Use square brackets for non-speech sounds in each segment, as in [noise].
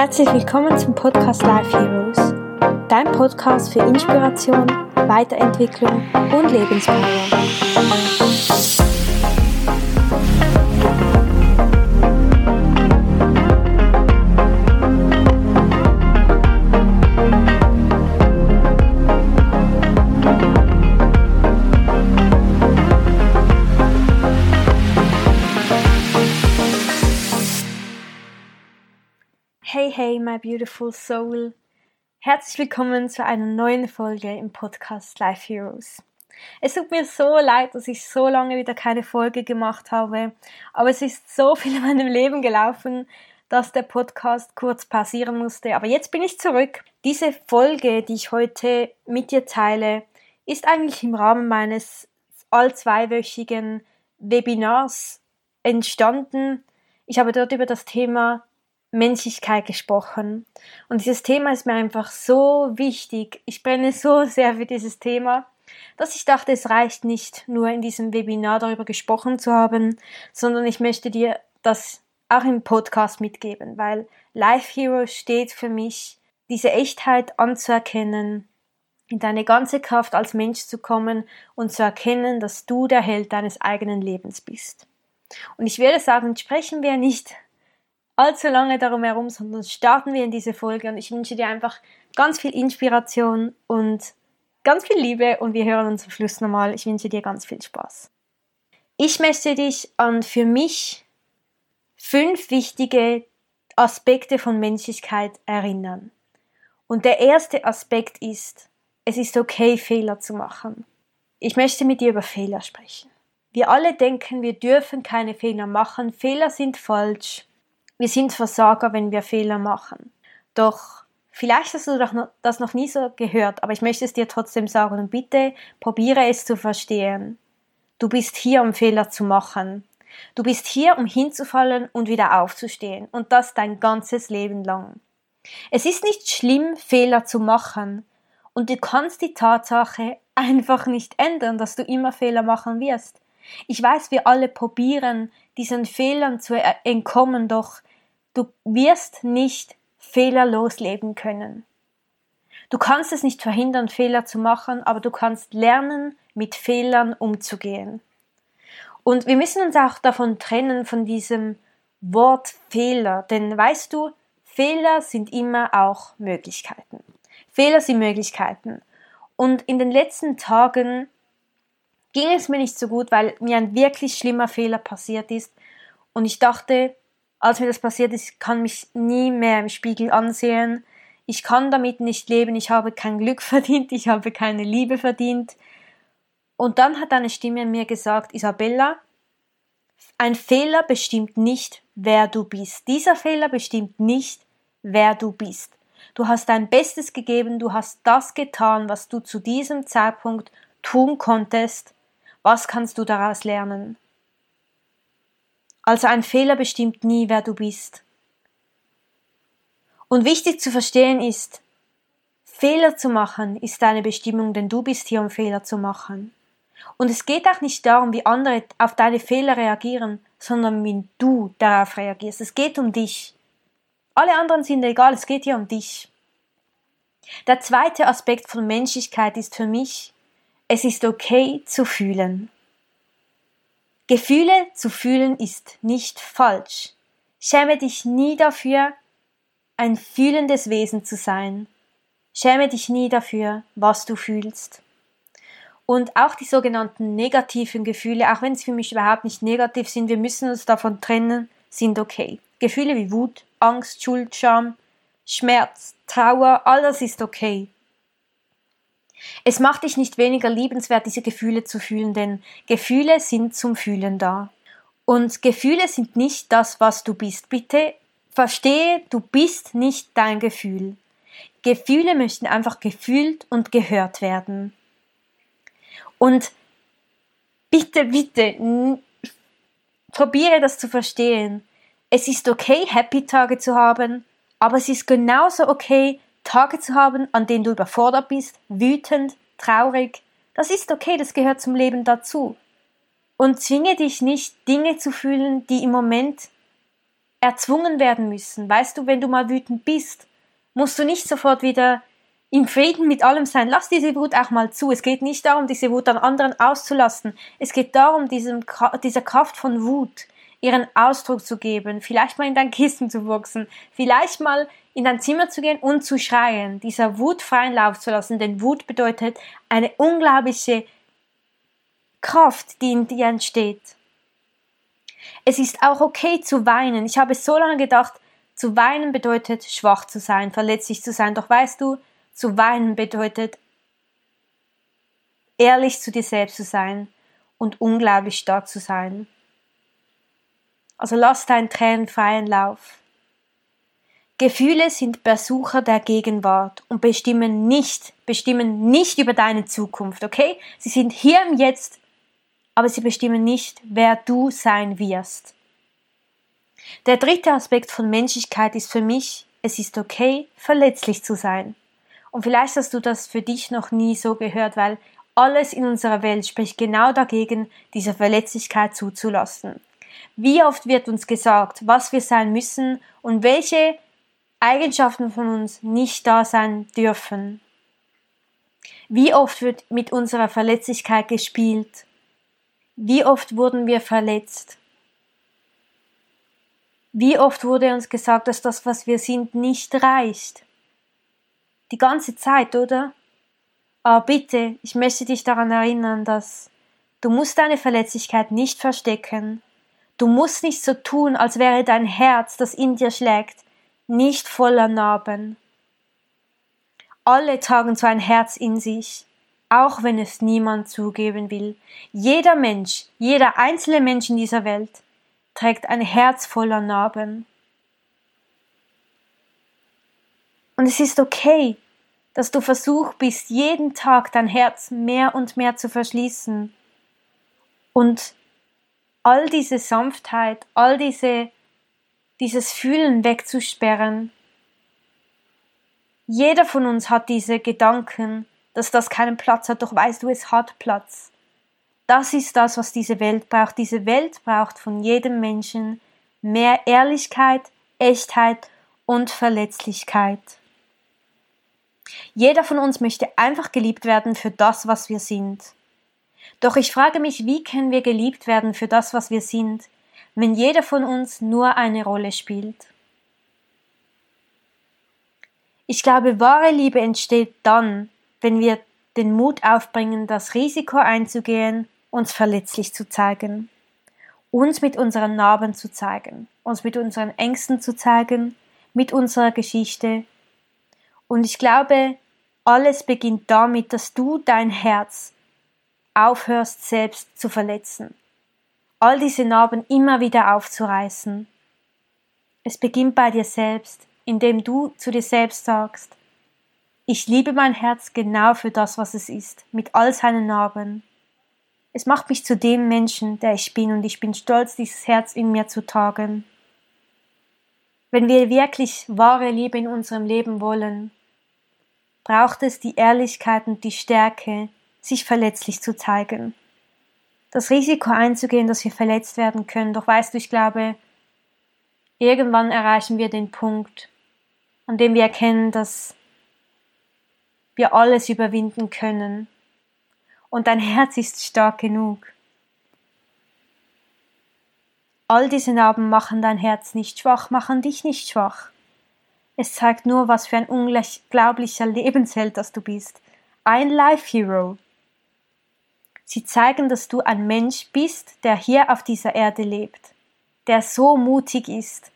Herzlich willkommen zum Podcast Life Heroes, dein Podcast für Inspiration, Weiterentwicklung und Lebenspower. Hey, hey, my beautiful soul. Herzlich willkommen zu einer neuen Folge im Podcast Life Heroes. Es tut mir so leid, dass ich so lange wieder keine Folge gemacht habe, aber es ist so viel in meinem Leben gelaufen, dass der Podcast kurz pausieren musste. Aber jetzt bin ich zurück. Diese Folge, die ich heute mit dir teile, ist eigentlich im Rahmen meines allzweiwöchigen Webinars entstanden. Ich habe dort über das Thema Menschlichkeit gesprochen. Und dieses Thema ist mir einfach so wichtig. Ich brenne so sehr für dieses Thema, dass ich dachte, es reicht nicht nur in diesem Webinar darüber gesprochen zu haben, sondern ich möchte dir das auch im Podcast mitgeben, weil Life Hero steht für mich, diese Echtheit anzuerkennen, in deine ganze Kraft als Mensch zu kommen und zu erkennen, dass du der Held deines eigenen Lebens bist. Und ich würde sagen, sprechen wir nicht allzu lange darum herum, sondern starten wir in diese Folge und ich wünsche dir einfach ganz viel Inspiration und ganz viel Liebe und wir hören uns am Schluss nochmal. Ich wünsche dir ganz viel Spaß. Ich möchte dich an für mich fünf wichtige Aspekte von Menschlichkeit erinnern. Und der erste Aspekt ist, es ist okay, Fehler zu machen. Ich möchte mit dir über Fehler sprechen. Wir alle denken, wir dürfen keine Fehler machen. Fehler sind falsch. Wir sind Versager, wenn wir Fehler machen. Doch vielleicht hast du das noch nie so gehört, aber ich möchte es dir trotzdem sagen und bitte probiere es zu verstehen. Du bist hier, um Fehler zu machen. Du bist hier, um hinzufallen und wieder aufzustehen und das dein ganzes Leben lang. Es ist nicht schlimm, Fehler zu machen und du kannst die Tatsache einfach nicht ändern, dass du immer Fehler machen wirst. Ich weiß, wir alle probieren, diesen Fehlern zu entkommen, doch Du wirst nicht fehlerlos leben können. Du kannst es nicht verhindern, Fehler zu machen, aber du kannst lernen, mit Fehlern umzugehen. Und wir müssen uns auch davon trennen, von diesem Wort Fehler, denn weißt du, Fehler sind immer auch Möglichkeiten. Fehler sind Möglichkeiten. Und in den letzten Tagen ging es mir nicht so gut, weil mir ein wirklich schlimmer Fehler passiert ist. Und ich dachte, als mir das passiert ist, kann mich nie mehr im Spiegel ansehen. Ich kann damit nicht leben, ich habe kein Glück [laughs] verdient, ich habe keine Liebe verdient. Und dann hat eine Stimme mir gesagt, Isabella, ein Fehler bestimmt nicht, wer du bist. Dieser Fehler bestimmt nicht, wer du bist. Du hast dein Bestes gegeben, du hast das getan, was du zu diesem Zeitpunkt tun konntest. Was kannst du daraus lernen? Also ein Fehler bestimmt nie, wer du bist. Und wichtig zu verstehen ist, Fehler zu machen ist deine Bestimmung, denn du bist hier, um Fehler zu machen. Und es geht auch nicht darum, wie andere auf deine Fehler reagieren, sondern wie du darauf reagierst. Es geht um dich. Alle anderen sind egal, es geht hier um dich. Der zweite Aspekt von Menschlichkeit ist für mich, es ist okay zu fühlen. Gefühle zu fühlen ist nicht falsch. Schäme dich nie dafür, ein fühlendes Wesen zu sein. Schäme dich nie dafür, was du fühlst. Und auch die sogenannten negativen Gefühle, auch wenn sie für mich überhaupt nicht negativ sind, wir müssen uns davon trennen, sind okay. Gefühle wie Wut, Angst, Schuld, Scham, Schmerz, Trauer, all das ist okay. Es macht dich nicht weniger liebenswert, diese Gefühle zu fühlen, denn Gefühle sind zum Fühlen da. Und Gefühle sind nicht das, was du bist. Bitte verstehe, du bist nicht dein Gefühl. Gefühle möchten einfach gefühlt und gehört werden. Und bitte, bitte, probiere das zu verstehen. Es ist okay, Happy Tage zu haben, aber es ist genauso okay, Tage zu haben, an denen du überfordert bist, wütend, traurig. Das ist okay, das gehört zum Leben dazu. Und zwinge dich nicht, Dinge zu fühlen, die im Moment erzwungen werden müssen. Weißt du, wenn du mal wütend bist, musst du nicht sofort wieder im Frieden mit allem sein. Lass diese Wut auch mal zu. Es geht nicht darum, diese Wut an anderen auszulassen. Es geht darum, diesem, dieser Kraft von Wut ihren Ausdruck zu geben, vielleicht mal in dein Kissen zu wuchsen, vielleicht mal in dein Zimmer zu gehen und zu schreien, dieser Wut freien Lauf zu lassen, denn Wut bedeutet eine unglaubliche Kraft, die in dir entsteht. Es ist auch okay zu weinen. Ich habe so lange gedacht, zu weinen bedeutet schwach zu sein, verletzlich zu sein. Doch weißt du, zu weinen bedeutet ehrlich zu dir selbst zu sein und unglaublich stark zu sein. Also lass deinen Tränen freien Lauf. Gefühle sind Besucher der Gegenwart und bestimmen nicht, bestimmen nicht über deine Zukunft, okay? Sie sind hier im Jetzt aber sie bestimmen nicht, wer du sein wirst. Der dritte Aspekt von Menschlichkeit ist für mich, es ist okay, verletzlich zu sein. Und vielleicht hast du das für dich noch nie so gehört, weil alles in unserer Welt spricht genau dagegen, diese Verletzlichkeit zuzulassen. Wie oft wird uns gesagt, was wir sein müssen und welche Eigenschaften von uns nicht da sein dürfen. Wie oft wird mit unserer Verletzlichkeit gespielt wie oft wurden wir verletzt? Wie oft wurde uns gesagt, dass das, was wir sind, nicht reicht? Die ganze Zeit, oder? Aber bitte, ich möchte dich daran erinnern, dass du musst deine Verletzlichkeit nicht verstecken. Du musst nicht so tun, als wäre dein Herz, das in dir schlägt, nicht voller Narben. Alle tragen so ein Herz in sich auch wenn es niemand zugeben will. Jeder Mensch, jeder einzelne Mensch in dieser Welt trägt ein Herz voller Narben. Und es ist okay, dass du versucht bist, jeden Tag dein Herz mehr und mehr zu verschließen und all diese Sanftheit, all diese, dieses Fühlen wegzusperren. Jeder von uns hat diese Gedanken, dass das keinen Platz hat, doch weißt du, es hat Platz. Das ist das, was diese Welt braucht. Diese Welt braucht von jedem Menschen mehr Ehrlichkeit, Echtheit und Verletzlichkeit. Jeder von uns möchte einfach geliebt werden für das, was wir sind. Doch ich frage mich, wie können wir geliebt werden für das, was wir sind, wenn jeder von uns nur eine Rolle spielt? Ich glaube, wahre Liebe entsteht dann, wenn wir den Mut aufbringen, das Risiko einzugehen, uns verletzlich zu zeigen, uns mit unseren Narben zu zeigen, uns mit unseren Ängsten zu zeigen, mit unserer Geschichte. Und ich glaube, alles beginnt damit, dass du dein Herz aufhörst selbst zu verletzen, all diese Narben immer wieder aufzureißen. Es beginnt bei dir selbst, indem du zu dir selbst sagst, ich liebe mein Herz genau für das, was es ist, mit all seinen Narben. Es macht mich zu dem Menschen, der ich bin, und ich bin stolz, dieses Herz in mir zu tragen. Wenn wir wirklich wahre Liebe in unserem Leben wollen, braucht es die Ehrlichkeit und die Stärke, sich verletzlich zu zeigen. Das Risiko einzugehen, dass wir verletzt werden können, doch weißt du, ich glaube, irgendwann erreichen wir den Punkt, an dem wir erkennen, dass wir alles überwinden können. Und dein Herz ist stark genug. All diese Narben machen dein Herz nicht schwach, machen dich nicht schwach. Es zeigt nur, was für ein unglaublicher Lebensheld das du bist. Ein Life Hero. Sie zeigen, dass du ein Mensch bist, der hier auf dieser Erde lebt, der so mutig ist,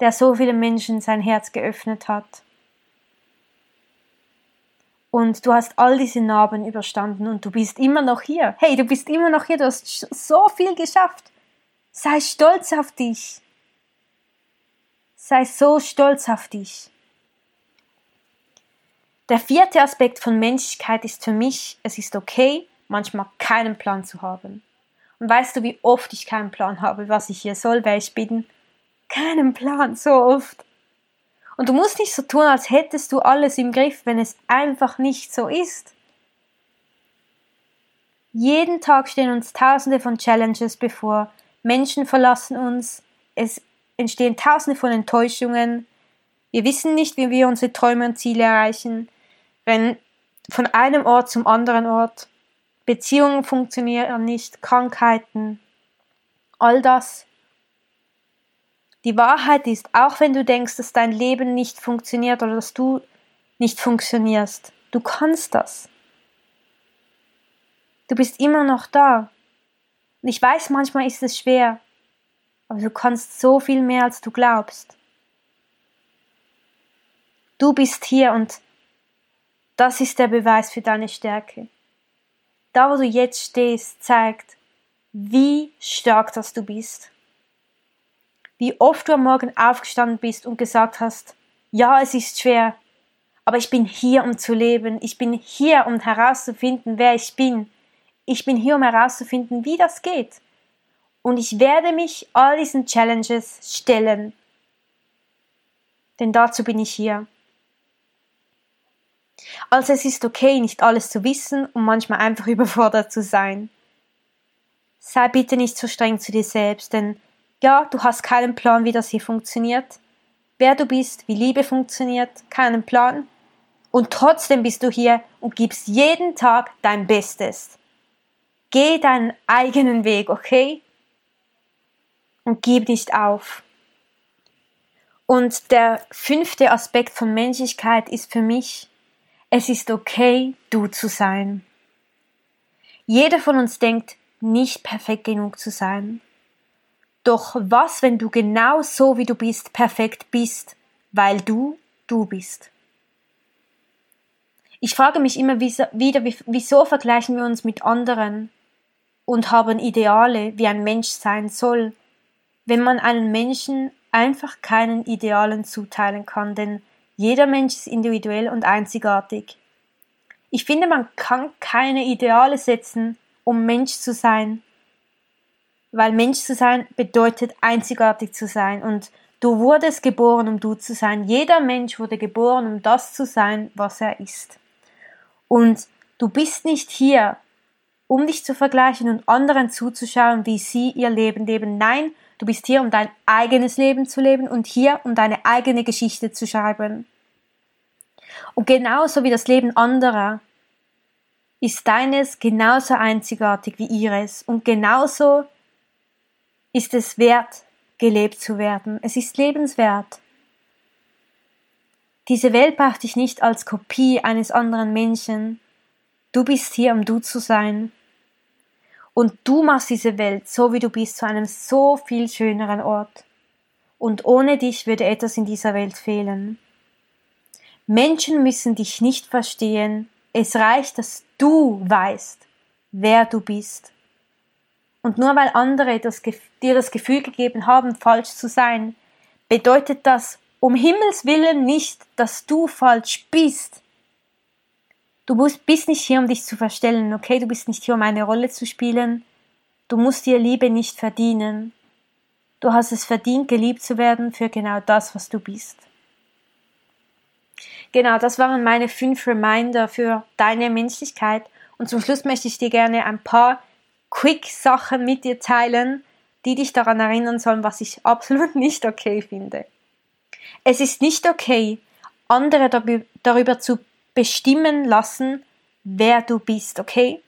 der so viele Menschen sein Herz geöffnet hat und du hast all diese Narben überstanden und du bist immer noch hier. Hey, du bist immer noch hier, du hast so viel geschafft. Sei stolz auf dich. Sei so stolz auf dich. Der vierte Aspekt von Menschlichkeit ist für mich, es ist okay, manchmal keinen Plan zu haben. Und weißt du, wie oft ich keinen Plan habe, was ich hier soll, wer ich bin? Keinen Plan, so oft. Und du musst nicht so tun, als hättest du alles im Griff, wenn es einfach nicht so ist. Jeden Tag stehen uns tausende von Challenges bevor. Menschen verlassen uns. Es entstehen tausende von Enttäuschungen. Wir wissen nicht, wie wir unsere Träume und Ziele erreichen. Wenn von einem Ort zum anderen Ort. Beziehungen funktionieren nicht, Krankheiten, all das. Die Wahrheit ist, auch wenn du denkst, dass dein Leben nicht funktioniert oder dass du nicht funktionierst, du kannst das. Du bist immer noch da. Und ich weiß, manchmal ist es schwer, aber du kannst so viel mehr, als du glaubst. Du bist hier und das ist der Beweis für deine Stärke. Da, wo du jetzt stehst, zeigt, wie stark das du bist. Wie oft du am Morgen aufgestanden bist und gesagt hast, ja, es ist schwer, aber ich bin hier, um zu leben. Ich bin hier, um herauszufinden, wer ich bin. Ich bin hier, um herauszufinden, wie das geht. Und ich werde mich all diesen Challenges stellen. Denn dazu bin ich hier. Also es ist okay, nicht alles zu wissen und manchmal einfach [laughs] überfordert zu sein. Sei bitte nicht so streng zu dir selbst, denn ja, du hast keinen Plan, wie das hier funktioniert. Wer du bist, wie Liebe funktioniert, keinen Plan. Und trotzdem bist du hier und gibst jeden Tag dein Bestes. Geh deinen eigenen Weg, okay? Und gib nicht auf. Und der fünfte Aspekt von Menschlichkeit ist für mich, es ist okay, du zu sein. Jeder von uns denkt, nicht perfekt genug zu sein. Doch was, wenn du genau so wie du bist, perfekt bist, weil du du bist? Ich frage mich immer wieder, wieso vergleichen wir uns mit anderen und haben Ideale, wie ein Mensch sein soll, wenn man einen Menschen einfach keinen Idealen zuteilen kann, denn jeder Mensch ist individuell und einzigartig. Ich finde, man kann keine Ideale setzen, um Mensch zu sein, weil Mensch zu sein bedeutet einzigartig zu sein und du wurdest geboren, um du zu sein. Jeder Mensch wurde geboren, um das zu sein, was er ist. Und du bist nicht hier, um dich zu vergleichen und anderen zuzuschauen, wie sie ihr Leben leben. Nein, Du bist hier, um dein eigenes Leben zu leben und hier, um deine eigene Geschichte zu schreiben. Und genauso wie das Leben anderer ist deines genauso einzigartig wie ihres und genauso ist es wert, gelebt zu werden. Es ist lebenswert. Diese Welt braucht dich nicht als Kopie eines anderen Menschen. Du bist hier, um du zu sein. Und du machst diese Welt, so wie du bist, zu einem so viel schöneren Ort. Und ohne dich würde etwas in dieser Welt fehlen. Menschen müssen dich nicht verstehen. Es reicht, dass du weißt, wer du bist. Und nur weil andere das, dir das Gefühl gegeben haben, falsch zu sein, bedeutet das um Himmels willen nicht, dass du falsch bist. Du bist nicht hier, um dich zu verstellen, okay? Du bist nicht hier, um eine Rolle zu spielen. Du musst dir Liebe nicht verdienen. Du hast es verdient, geliebt zu werden für genau das, was du bist. Genau, das waren meine fünf Reminder für deine Menschlichkeit. Und zum Schluss möchte ich dir gerne ein paar Quick-Sachen mit dir teilen, die dich daran erinnern sollen, was ich absolut [laughs] nicht okay finde. Es ist nicht okay, andere darüber zu bestimmen lassen, wer du bist, okay?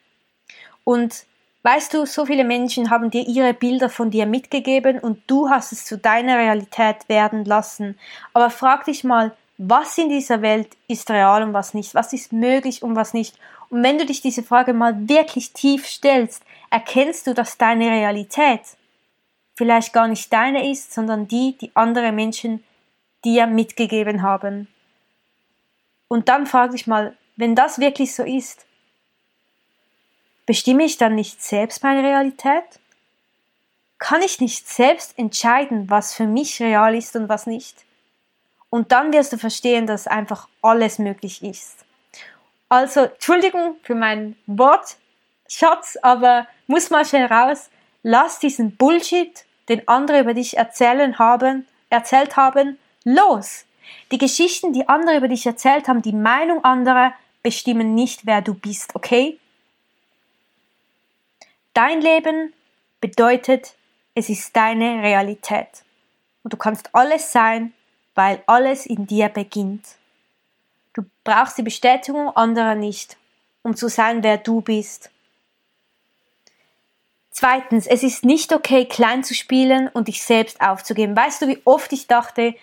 Und weißt du, so viele Menschen haben dir ihre Bilder von dir mitgegeben und du hast es zu deiner Realität werden lassen. Aber frag dich mal, was in dieser Welt ist real und was nicht, was ist möglich und was nicht. Und wenn du dich diese Frage mal wirklich tief stellst, erkennst du, dass deine Realität vielleicht gar nicht deine ist, sondern die, die andere Menschen dir mitgegeben haben. Und dann frage ich mal, wenn das wirklich so ist, bestimme ich dann nicht selbst meine Realität? Kann ich nicht selbst entscheiden, was für mich real ist und was nicht? Und dann wirst du verstehen, dass einfach alles möglich ist. Also, Entschuldigung für meinen Wortschatz, aber muss mal schnell raus. Lass diesen Bullshit, den andere über dich erzählen haben, erzählt haben, los. Die Geschichten, die andere über dich erzählt haben, die Meinung anderer, bestimmen nicht, wer du bist, okay? Dein Leben bedeutet, es ist deine Realität. und du kannst alles sein, weil alles in dir beginnt. Du brauchst die Bestätigung anderer nicht, um zu sein, wer du bist. Zweitens, es ist nicht okay, klein zu spielen und dich selbst aufzugeben. Weißt du, wie oft ich dachte,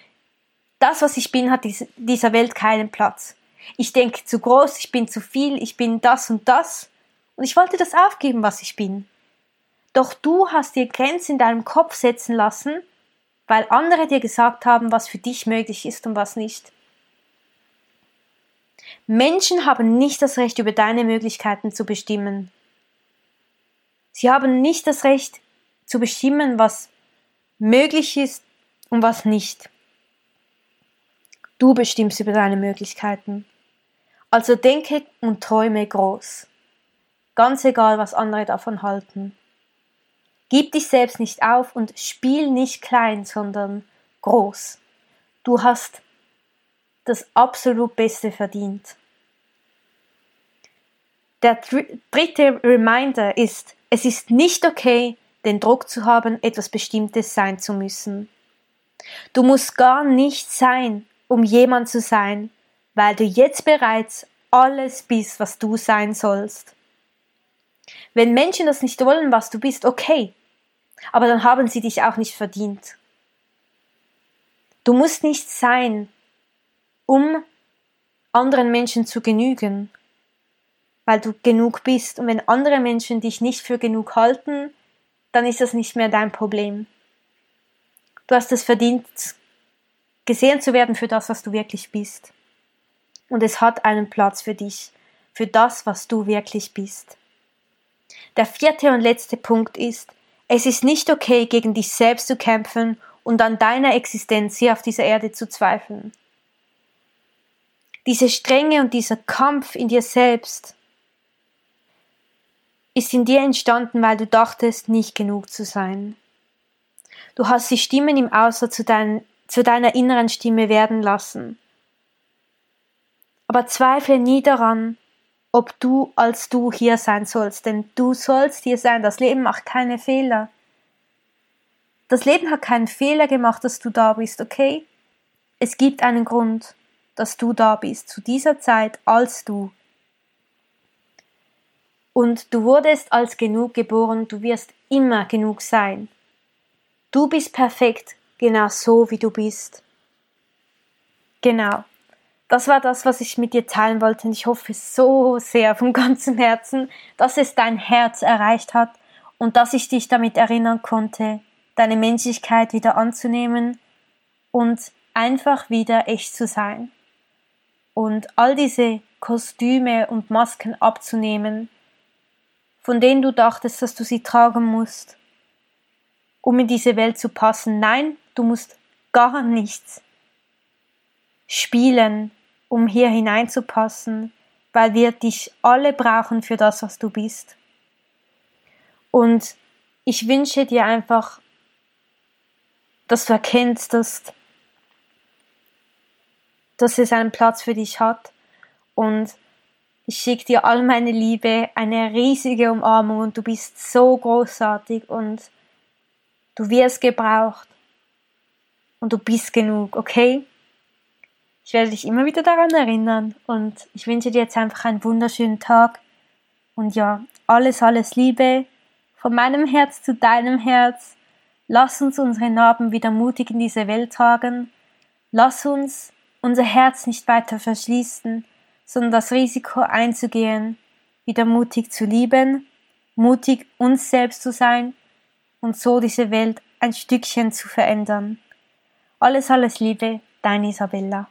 das, was ich bin, hat dieser Welt keinen Platz. Ich denke zu groß, ich bin zu viel, ich bin das und das. Und ich wollte das aufgeben, was ich bin. Doch du hast dir Grenzen in deinem Kopf setzen lassen, weil andere dir gesagt haben, was für dich möglich ist und was nicht. Menschen haben nicht das Recht, über deine Möglichkeiten zu bestimmen. Sie haben nicht das Recht zu bestimmen, was möglich ist und was nicht. Du bestimmst über deine Möglichkeiten. Also denke und träume groß. Ganz egal, was andere davon halten. Gib dich selbst nicht auf und spiel nicht klein, sondern groß. Du hast das absolut Beste verdient. Der dritte Reminder ist, es ist nicht okay, den Druck zu haben, etwas Bestimmtes sein zu müssen. Du musst gar nicht sein, um jemand zu sein, weil du jetzt bereits alles bist, was du sein sollst. Wenn Menschen das nicht wollen, was du bist, okay, aber dann haben sie dich auch nicht verdient. Du musst nicht sein, um anderen Menschen zu genügen weil du genug bist. Und wenn andere Menschen dich nicht für genug halten, dann ist das nicht mehr dein Problem. Du hast es verdient, gesehen zu werden für das, was du wirklich bist. Und es hat einen Platz für dich, für das, was du wirklich bist. Der vierte und letzte Punkt ist, es ist nicht okay, gegen dich selbst zu kämpfen und an deiner Existenz hier auf dieser Erde zu zweifeln. Diese Strenge und dieser Kampf in dir selbst ist in dir entstanden, weil du dachtest, nicht genug zu sein. Du hast die Stimmen im Außer zu, dein, zu deiner inneren Stimme werden lassen. Aber zweifle nie daran, ob du als du hier sein sollst, denn du sollst hier sein. Das Leben macht keine Fehler. Das Leben hat keinen Fehler gemacht, dass du da bist, okay? Es gibt einen Grund, dass du da bist, zu dieser Zeit als du. Und du wurdest als genug geboren, du wirst immer genug sein. Du bist perfekt, genau so wie du bist. Genau. Das war das, was ich mit dir teilen wollte und ich hoffe so sehr von ganzem Herzen, dass es dein Herz erreicht hat und dass ich dich damit erinnern konnte, deine Menschlichkeit wieder anzunehmen und einfach wieder echt zu sein. Und all diese Kostüme und Masken abzunehmen, von denen du dachtest, dass du sie tragen musst, um in diese Welt zu passen. Nein, du musst gar nichts spielen, um hier hineinzupassen, weil wir dich alle brauchen für das, was du bist. Und ich wünsche dir einfach, dass du erkennst, dass, dass es einen Platz für dich hat und ich schicke dir all meine Liebe, eine riesige Umarmung und du bist so großartig und du wirst gebraucht und du bist genug, okay? Ich werde dich immer wieder daran erinnern und ich wünsche dir jetzt einfach einen wunderschönen Tag und ja, alles, alles Liebe von meinem Herz zu deinem Herz. Lass uns unsere Narben wieder mutig in diese Welt tragen. Lass uns unser Herz nicht weiter verschließen sondern das Risiko einzugehen, wieder mutig zu lieben, mutig uns selbst zu sein und so diese Welt ein Stückchen zu verändern. Alles, alles Liebe, deine Isabella.